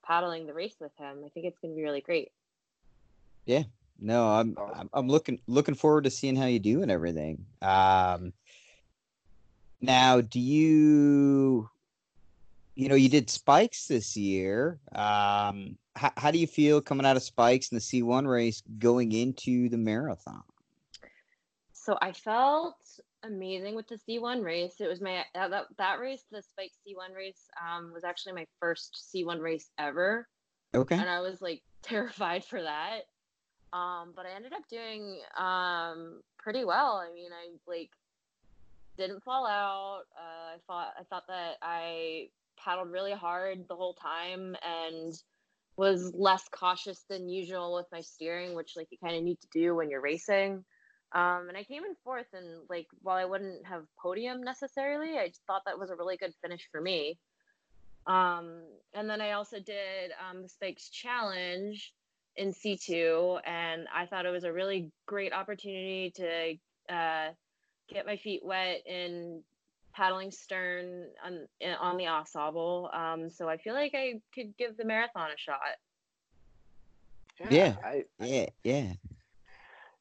paddling the race with him. I think it's going to be really great. Yeah, no, I'm, I'm I'm looking looking forward to seeing how you do and everything. Um, now, do you, you know, you did spikes this year. Um, how, how do you feel coming out of spikes in the C1 race going into the marathon? So I felt amazing with the C1 race. It was my that that, that race, the Spike C1 race, um, was actually my first C1 race ever. Okay. And I was like terrified for that. Um, but I ended up doing um pretty well. I mean, I like didn't fall out. Uh, I thought I thought that I paddled really hard the whole time and was less cautious than usual with my steering, which like you kind of need to do when you're racing. Um, and I came in fourth, and like while I wouldn't have podium necessarily, I thought that was a really good finish for me. Um, and then I also did um, the Spikes Challenge in C2, and I thought it was a really great opportunity to uh, get my feet wet in paddling stern on on the AuSable. Um, so I feel like I could give the marathon a shot. Yeah, yeah, I, yeah, yeah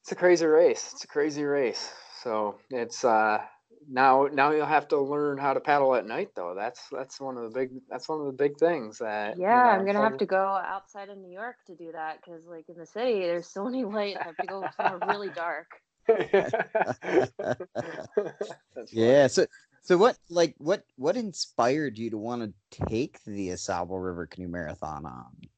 it's a crazy race. It's a crazy race. So it's uh now now you'll have to learn how to paddle at night though. That's that's one of the big that's one of the big things that Yeah, you know, I'm gonna have to go outside of New York to do that because like in the city there's so many lights. I have to go somewhere really dark. yeah. So so what like what what inspired you to want to take the AuSable River Canoe Marathon on?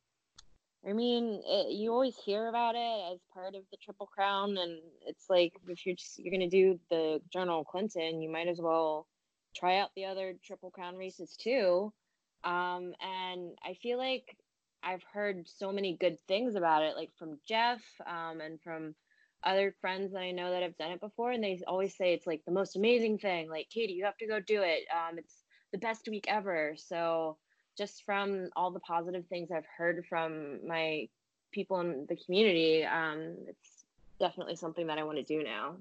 I mean, it, you always hear about it as part of the Triple Crown, and it's like if you're just you're gonna do the General Clinton, you might as well try out the other Triple Crown races too. Um, and I feel like I've heard so many good things about it, like from Jeff um, and from other friends that I know that have done it before, and they always say it's like the most amazing thing. Like Katie, you have to go do it. Um, it's the best week ever. So just from all the positive things I've heard from my people in the community, um, it's definitely something that I want to do now.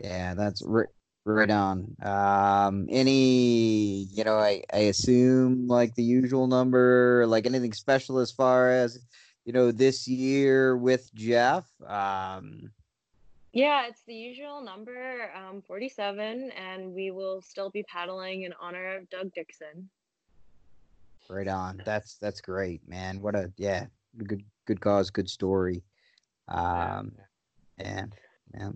Yeah, that's right, right on. Um, any, you know, I, I assume like the usual number, like anything special as far as, you know, this year with Jeff. Um, yeah, it's the usual number, um, 47, and we will still be paddling in honor of Doug Dixon. Right on. That's that's great, man. What a yeah, good good cause, good story. Um, and yeah,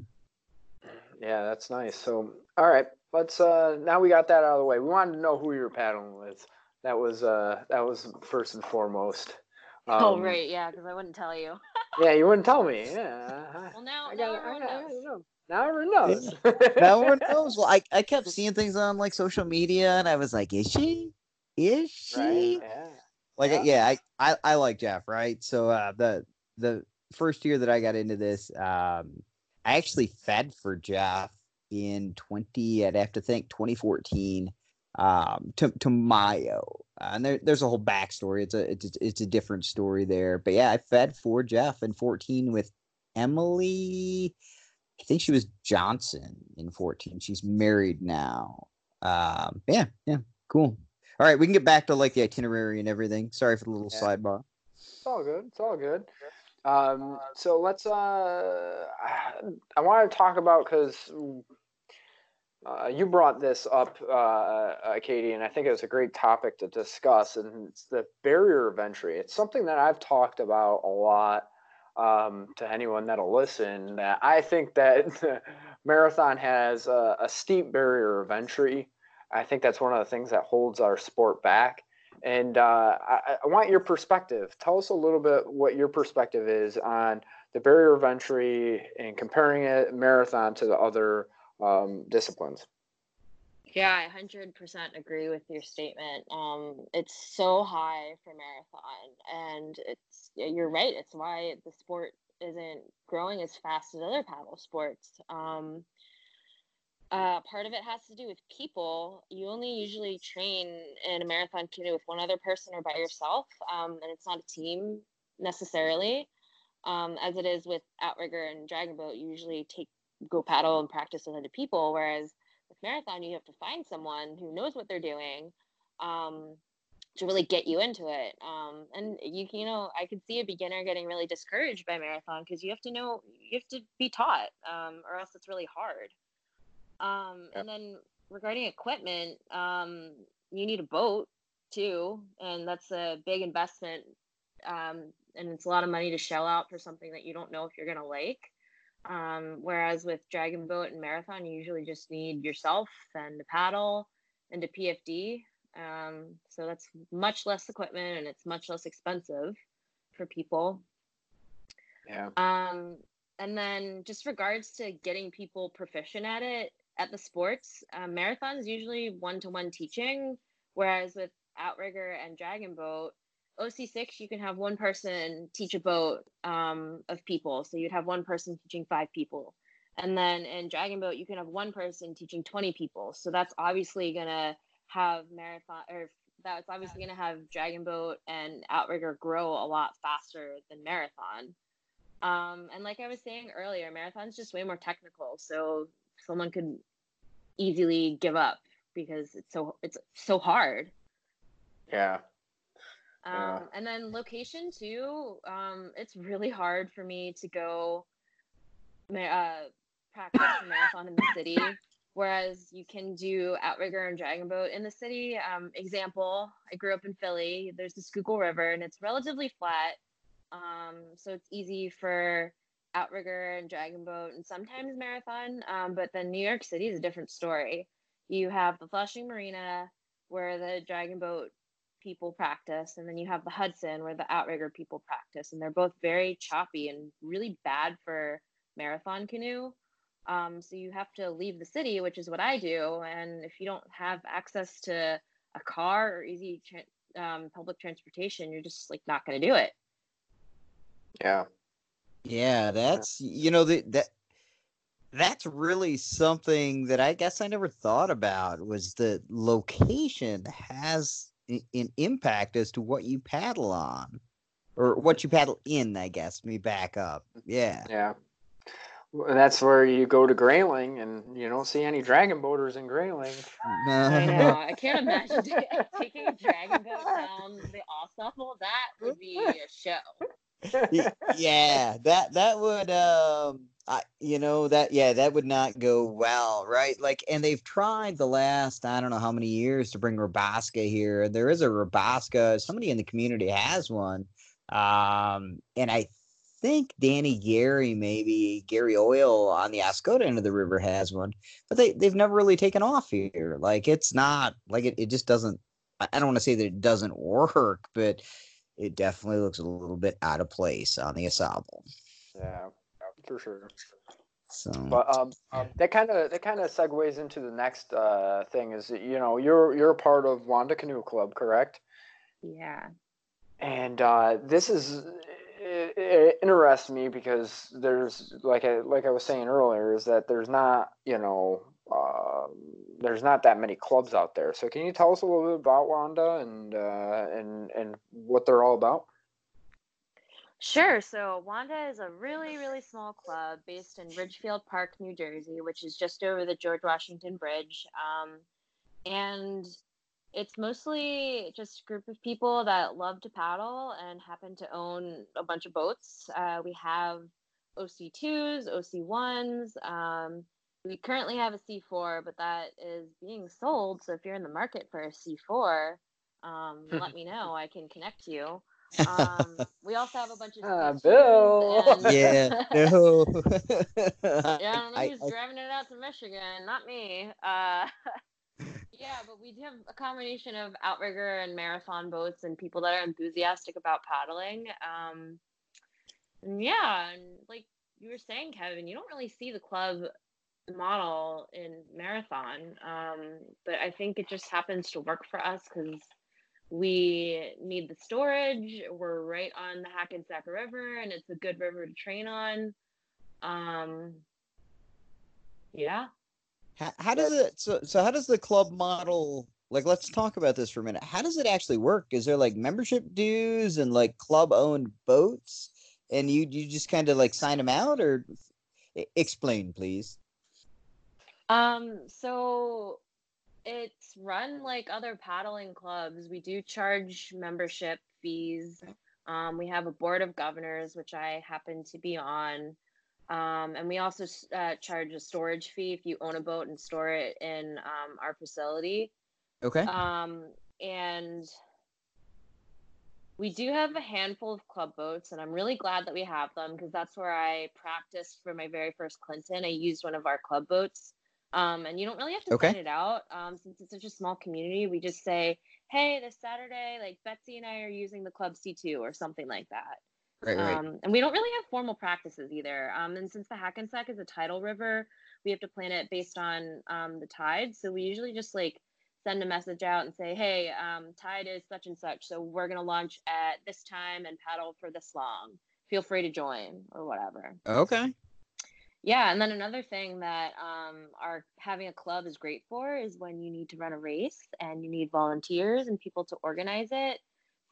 yeah, that's nice. So, all right, let's. uh Now we got that out of the way. We wanted to know who you were paddling with. That was uh that was first and foremost. Oh, um, oh right, yeah, because I wouldn't tell you. yeah, you wouldn't tell me. Yeah. Well, now, I now everyone knows. Know. Now everyone knows. now everyone knows. Well, I, I kept seeing things on like social media, and I was like, "Is she? Is she?" Right? Yeah. Like, yeah, yeah I, I I like Jeff, right? So uh, the the first year that I got into this, um, I actually fed for Jeff in twenty. I'd have to think twenty fourteen um, to to Mayo. Uh, and there, there's a whole backstory. It's a it's a, it's a different story there. But yeah, I fed for Jeff in 14 with Emily. I think she was Johnson in 14. She's married now. Um, yeah, yeah, cool. All right, we can get back to like the itinerary and everything. Sorry for the little yeah. sidebar. It's all good. It's all good. Um, so let's. Uh, I want to talk about because uh, you brought this up, uh, Katie, and I think it was a great topic to discuss. And it's the barrier of entry. It's something that I've talked about a lot um, to anyone that'll listen. That I think that marathon has a, a, steep barrier of entry. I think that's one of the things that holds our sport back. And uh, I, I want your perspective. Tell us a little bit what your perspective is on the barrier of entry and comparing it marathon to the other um, disciplines. Yeah, I 100% agree with your statement. Um, it's so high for marathon, and it's you're right. It's why the sport isn't growing as fast as other paddle sports. Um, uh, part of it has to do with people. You only usually train in a marathon canoe with one other person or by yourself, um, and it's not a team necessarily. Um, as it is with outrigger and dragon boat, you usually take go paddle and practice with other people. Whereas with marathon, you have to find someone who knows what they're doing um, to really get you into it. Um, and you you know, I could see a beginner getting really discouraged by marathon because you have to know you have to be taught, um, or else it's really hard. Um. And then regarding equipment, um, you need a boat too, and that's a big investment. Um, and it's a lot of money to shell out for something that you don't know if you're gonna like. Um, whereas with Dragon Boat and Marathon, you usually just need yourself and a paddle and a PFD. Um, so that's much less equipment and it's much less expensive for people. Yeah. Um, and then just regards to getting people proficient at it at the sports, um, marathons usually one to one teaching, whereas with outrigger and dragon boat, OC6, you can have one person teach a boat um, of people. So you'd have one person teaching five people. And then in Dragon Boat, you can have one person teaching 20 people. So that's obviously going to have marathon, or that's obviously going to have Dragon Boat and Outrigger grow a lot faster than Marathon. Um, and like I was saying earlier, Marathon's just way more technical. So someone could easily give up because it's so it's so hard. Yeah. Um, And then location too. Um, it's really hard for me to go uh, practice marathon in the city, whereas you can do outrigger and dragon boat in the city. Um, example: I grew up in Philly. There's the Schuylkill River, and it's relatively flat, um, so it's easy for outrigger and dragon boat, and sometimes marathon. Um, but then New York City is a different story. You have the Flushing Marina, where the dragon boat people practice, and then you have the Hudson where the outrigger people practice, and they're both very choppy and really bad for marathon canoe. Um, so you have to leave the city, which is what I do, and if you don't have access to a car or easy tra- um, public transportation, you're just like not going to do it. Yeah. Yeah, that's you know the, that that's really something that I guess I never thought about was the location has an impact as to what you paddle on or what you paddle in, I guess. Let me back up. Yeah. Yeah. Well, that's where you go to Grayling and you don't see any dragon boaters in Grayling. No. I know. I can't imagine taking a dragon boat down the AuSable. That would be a show. yeah, that that would um I, you know that yeah that would not go well right? Like and they've tried the last i don't know how many years to bring Rabaska here. There is a Rabaska somebody in the community has one um and i think danny gary maybe gary oil on the Oscoda end of the river has one but they, they've never really taken off here. Like it's not like it, it just doesn't i don't want to say that it doesn't work but it definitely looks a little bit out of place on the AuSable. yeah for sure. So, but um, um that kind of that kind of segues into the next uh thing is that, you know you're you're a part of Wanda Canoe Club, correct? Yeah. And uh, this is it, it interests me because there's like I like I was saying earlier is that there's not you know uh, there's not that many clubs out there. So can you tell us a little bit about Wanda and uh, and and what they're all about? Sure. So Wanda is a really, really small club based in Ridgefield Park, New Jersey, which is just over the George Washington Bridge. Um, and it's mostly just a group of people that love to paddle and happen to own a bunch of boats. Uh, we have OC2s, OC1s. Um, we currently have a C4, but that is being sold. So if you're in the market for a C4, um, let me know. I can connect you. Um, we also have a bunch of uh, Bill. And, yeah, no. yeah, I don't know who's I, driving it out to Michigan, not me. Uh, yeah, but we have a combination of outrigger and marathon boats and people that are enthusiastic about paddling. Um, and yeah, and like you were saying, Kevin, you don't really see the club model in marathon. Um, but I think it just happens to work for us because we need the storage. We're right on the Hackensack River, and it's a good river to train on. Um, yeah. How, how does it? So, so how does the club model? Like, let's talk about this for a minute. How does it actually work? Is there like membership dues and like club owned boats, and you you just kind of like sign them out, or explain, please? Um, so it's run like other paddling clubs. We do charge membership fees. Um, we have a board of governors, which I happen to be on. Um, and we also uh, charge a storage fee if you own a boat and store it in um, our facility. Okay. Um, and we do have a handful of club boats, and I'm really glad that we have them because that's where I practiced for my very first Clinton. I used one of our club boats. Um, and you don't really have to Okay. sign it out um, since it's such a small community. We just say, hey, this Saturday, like Betsy and I are using the Club C2 or something like that. Right, right. Um, and we don't really have formal practices either. Um, and since the Hackensack is a tidal river, we have to plan it based on um, the tide. So we usually just like send a message out and say, hey, um, tide is such and such. So we're going to launch at this time and paddle for this long. Feel free to join or whatever. okay. Yeah, and then another thing that um, our having a club is great for is when you need to run a race and you need volunteers and people to organize it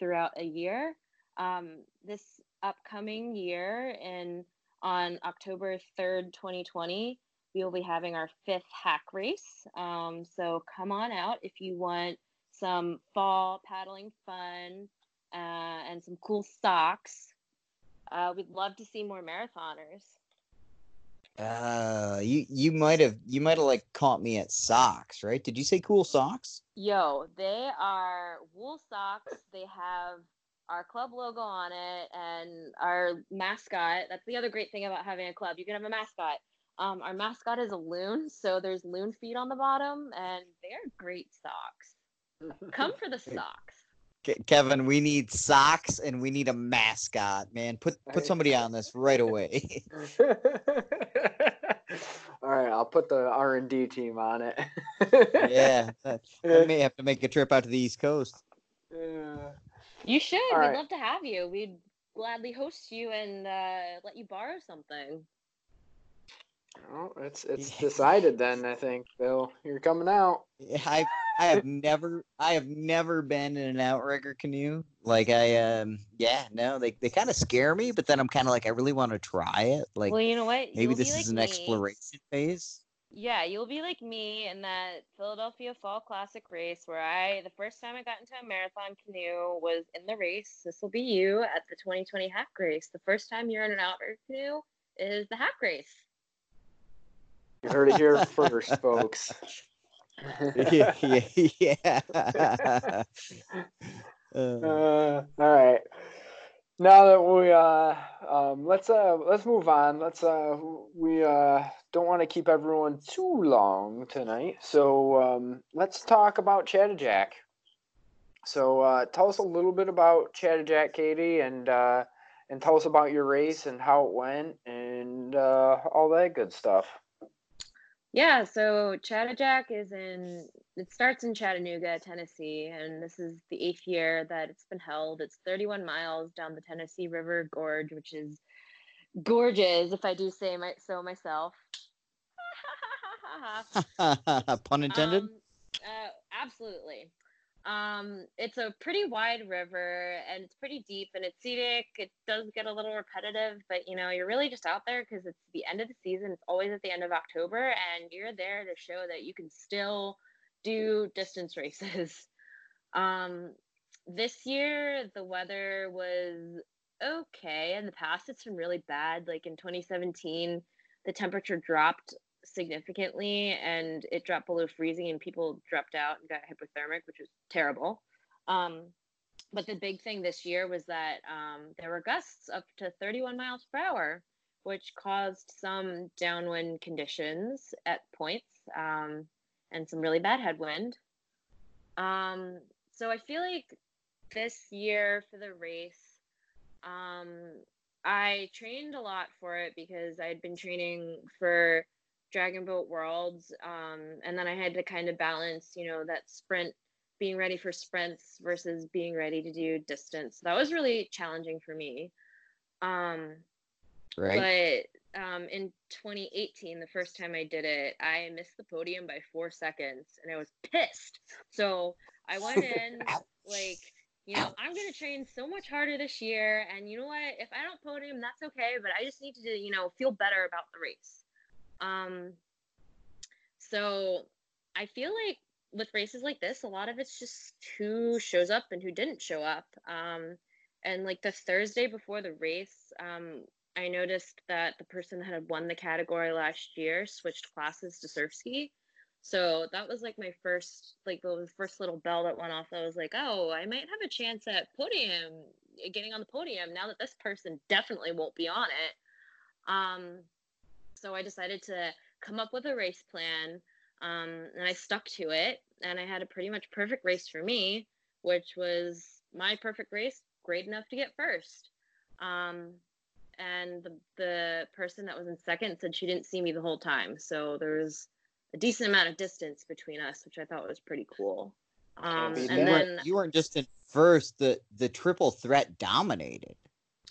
throughout a year. Um, this upcoming year, and on October third, twenty twenty, we will be having our fifth hack race. Um, so come on out if you want some fall paddling fun uh, and some cool socks. Uh, we'd love to see more marathoners. Uh, you you might have you might have like caught me at socks, right? Did you say cool socks? Yo, they are wool socks. They have our club logo on it and our mascot. That's the other great thing about having a club. You can have a mascot. Um, our mascot is a loon, so there's loon feet on the bottom, and they're great socks. Come for the socks. Ke- Kevin, we need socks and we need a mascot, man. Put put somebody on this right away. All right, I'll put the R and D team on it. yeah, that- I may have to make a trip out to the East Coast. Yeah. You should. All We'd right. love to have you. We'd gladly host you and uh, let you borrow something. Well, it's it's decided then. I think Bill, you're coming out. Yeah, I I have never I have never been in an outrigger canoe. Like I um yeah no they they kind of scare me, but then I'm kind of like I really want to try it. Like well, you know what? maybe You'll this is like an me. exploration phase. Yeah, you'll be like me in that Philadelphia Fall Classic race where I, the first time I got into a marathon canoe was in the race. This will be you at the 2020 hack race. The first time you're in an outrigger canoe is the hack race. You heard it here first, folks. yeah yeah. Uh, all right. Now that we uh um let's uh let's move on. Let's uh we uh don't want to keep everyone too long tonight. So um let's talk about Chattajack. So uh tell us a little bit about Chattajack, Katie, and uh and tell us about your race and how it went and uh all that good stuff. Yeah, so Chattajack is in, it starts in Chattanooga, Tennessee, and this is the eighth year that it's been held. It's 31 miles down the Tennessee River Gorge, which is gorgeous, if I do say my, so myself. pun intended. Um, uh, absolutely. Um, it's a pretty wide river and it's pretty deep and it's scenic. It does get a little repetitive, but you know, you're really just out there because it's the end of the season. It's always at the end of October, and you're there to show that you can still do distance races. Um, this year, the weather was okay. In the past, it's been really bad. Like in 2017, the temperature dropped significantly and it dropped below freezing and people dropped out and got hypothermic which was terrible. Um, but the big thing this year was that um, there were gusts up to 31 miles per hour which caused some downwind conditions at points um, and some really bad headwind. Um, so i feel like this year for the race um, i trained a lot for it because i'd been training for Dragon Boat Worlds, um, and then I had to kind of balance, you know, that sprint, being ready for sprints versus being ready to do distance. That was really challenging for me. Um, right. But um, in 2018, the first time I did it, I missed the podium by four seconds, and I was pissed. So I went in like you know, I'm going to train so much harder this year. And you know what? If I don't podium, that's okay. But I just need to, you know, feel better about the race. Um, so I feel like with races like this, a lot of it's just who shows up and who didn't show up. Um, and like the Thursday before the race, um, I noticed that the person that had won the category last year switched classes to surf ski. So that was like my first, like the first little bell that went off. I was like, oh, I might have a chance at podium, getting on the podium now that this person definitely won't be on it. Um, so I decided to come up with a race plan, um, and I stuck to it. And I had a pretty much perfect race for me, which was my perfect race, great enough to get first. Um, and the the person that was in second said she didn't see me the whole time, so there was a decent amount of distance between us, which I thought was pretty cool. Um, and you then weren't, you weren't just in first; the the triple threat dominated.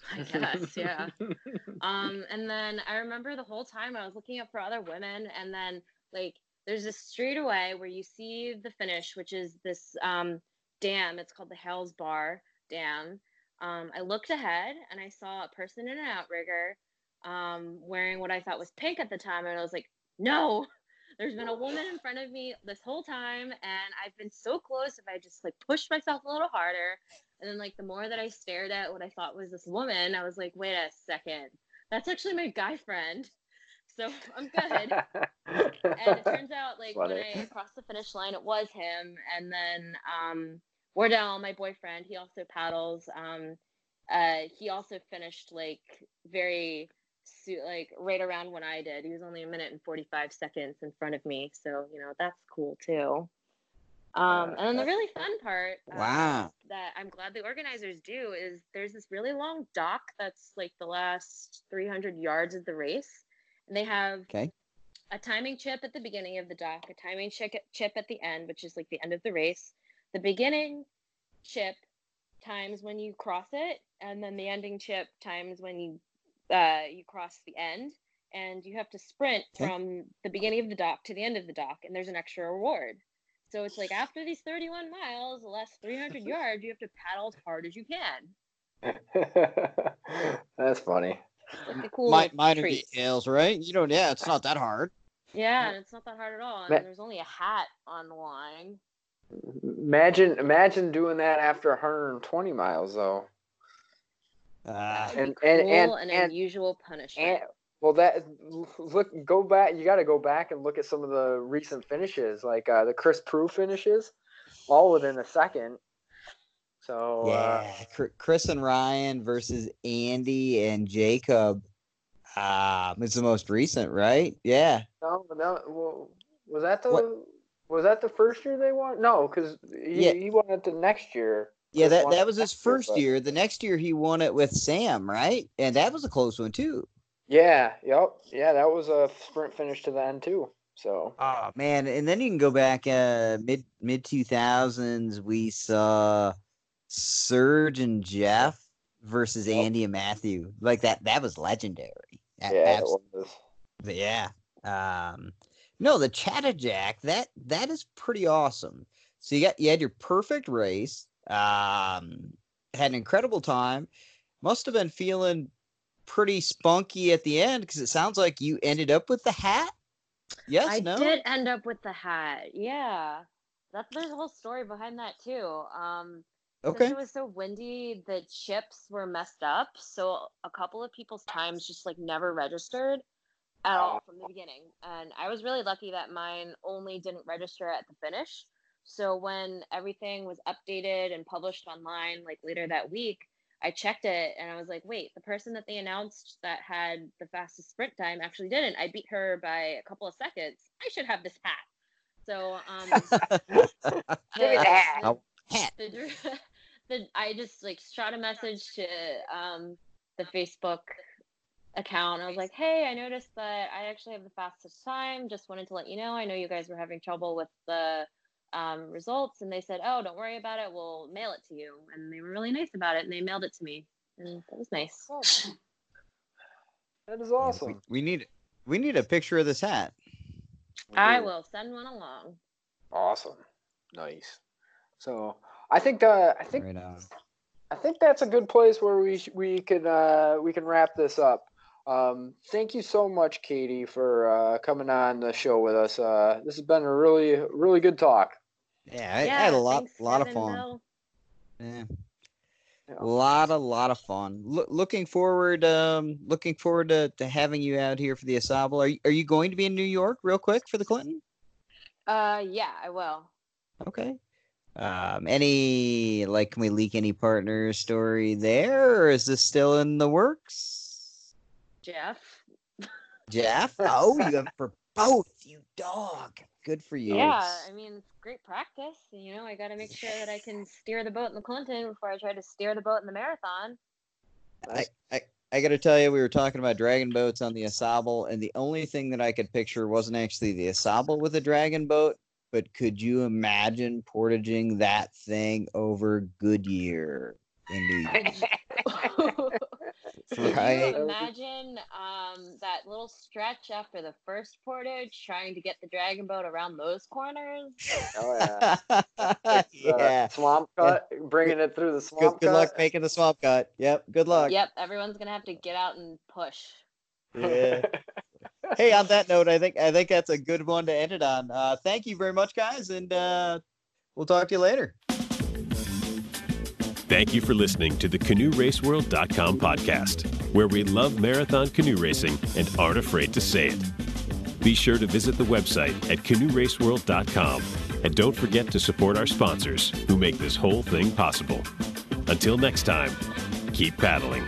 I guess, yeah. um, and then I remember the whole time I was looking up for other women, and then like there's this straight away where you see the finish, which is this um, dam. It's called the Hales Bar Dam. Um, I looked ahead and I saw a person in an outrigger um, wearing what I thought was pink at the time, and I was like, no, there's been a woman in front of me this whole time, and I've been so close. If I just like pushed myself a little harder, and then like the more that I stared at what I thought was this woman, I was like, wait a second, that's actually my guy friend. So I'm good. and it turns out like when I crossed the finish line, it was him. And then um, Wardell, my boyfriend, he also paddles. Um, uh, he also finished like very like right around when I did. He was only a minute and 45 seconds in front of me. So, you know, that's cool too. Um, and then the really fun part uh, wow. that I'm glad the organizers do is there's this really long dock that's like the last 300 yards of the race. And they have okay. a timing chip at the beginning of the dock, a timing chip at the end, which is like the end of the race. The beginning chip times when you cross it, and then the ending chip times when you uh, you cross the end and you have to sprint okay. from the beginning of the dock to the end of the dock and there's an extra reward so it's like after these 31 miles the last 300 yards you have to paddle as hard as you can. That's funny. Like cool My, minor treats. details right? You know yeah it's not that hard. Yeah and it's not that hard at all and Ma- there's only a hat on the line. Imagine imagine doing that after 120 miles though. Uh, and, and, and, and, and unusual punishment. And, well, that look, go back. You got to go back and look at some of the recent finishes, like uh, the Chris Prue finishes, all within a second. So yeah, uh, Chris and Ryan versus Andy and Jacob. Um, it's the most recent, right? Yeah. No, no. Well, was that the what? was that the first year they won? No, because he, yeah. he won it the next year. Yeah, that, that was his first year. The next year he won it with Sam, right? And that was a close one too. Yeah, yep. Yeah, that was a sprint finish to the end too. So Oh man, and then you can go back uh mid mid two thousands we saw Serge and Jeff versus yep. Andy and Matthew. Like that that was legendary. Yeah, was. Yeah. Um no, the Chattajack, that that is pretty awesome. So you got you had your perfect race um, had an incredible time. Must have been feeling pretty spunky at the end because it sounds like you ended up with the hat. Yes, I no? did end up with the hat. Yeah, that there's a whole story behind that too. Um, okay. It was so windy, the chips were messed up, so a couple of people's times just like never registered at all from the beginning. And I was really lucky that mine only didn't register at the finish. So when everything was updated and published online, like later that week, I checked it and I was like, wait, the person that they announced that had the fastest sprint time actually didn't. I beat her by a couple of seconds. I should have this hat. So um, the, the, the, the, I just like shot a message to um, the Facebook account. I was like, hey, I noticed that I actually have the fastest time. Just wanted to let you know. I know you guys were having trouble with the um, results. And they said, oh, don't worry about it. We'll mail it to you. And they were really nice about it. And they mailed it to me. And that was nice. That is awesome. We, we need we need a picture of this hat. I will send one along. Awesome. Nice. So I think uh, I think Right. I think that's a good place where we we can uh, we can wrap this up. Um, thank you so much, Katie, for uh, coming on the show with us. Uh, this has been a really really good talk. Yeah, I, I had a lot thanks, lot of fun. Bill. Yeah. Yeah. A lot, a lot of fun. Loo- looking forward, um, looking forward to, to having you out here for the AuSable. Are you, are you going to be in New York real quick for the Clinton? Uh, yeah, I will. Okay. Um, any like, can we leak any partner story there, or is this still in the works? Jeff. Jeff? Oh, you have for both, you dog. Good for you. Yeah, I mean, it's great practice. You know, I got to make sure that I can steer the boat in the Clinton before I try to steer the boat in the marathon. I, I, I got to tell you, we were talking about dragon boats on the AuSable, and the only thing that I could picture wasn't actually the AuSable with a dragon boat, but could you imagine portaging that thing over Goodyear in New York? Can Right. you imagine um, that little stretch after the first portage, trying to get the dragon boat around those corners? Oh yeah. Yeah. swamp cut, bringing it through the Good, swamp good luck making the swamp cut. Yep. Good luck. Yep, everyone's gonna have to get out and push. Yeah. hey, on that note, I think I think that's a good one to end it on. Uh, thank you very much, guys, and uh, we'll talk to you later. Thank you for listening to the CanoeRaceWorld.com podcast, where we love marathon canoe racing and aren't afraid to say it. Be sure to visit the website at CanoeRaceWorld.com and don't forget to support our sponsors who make this whole thing possible. Until next time, keep paddling.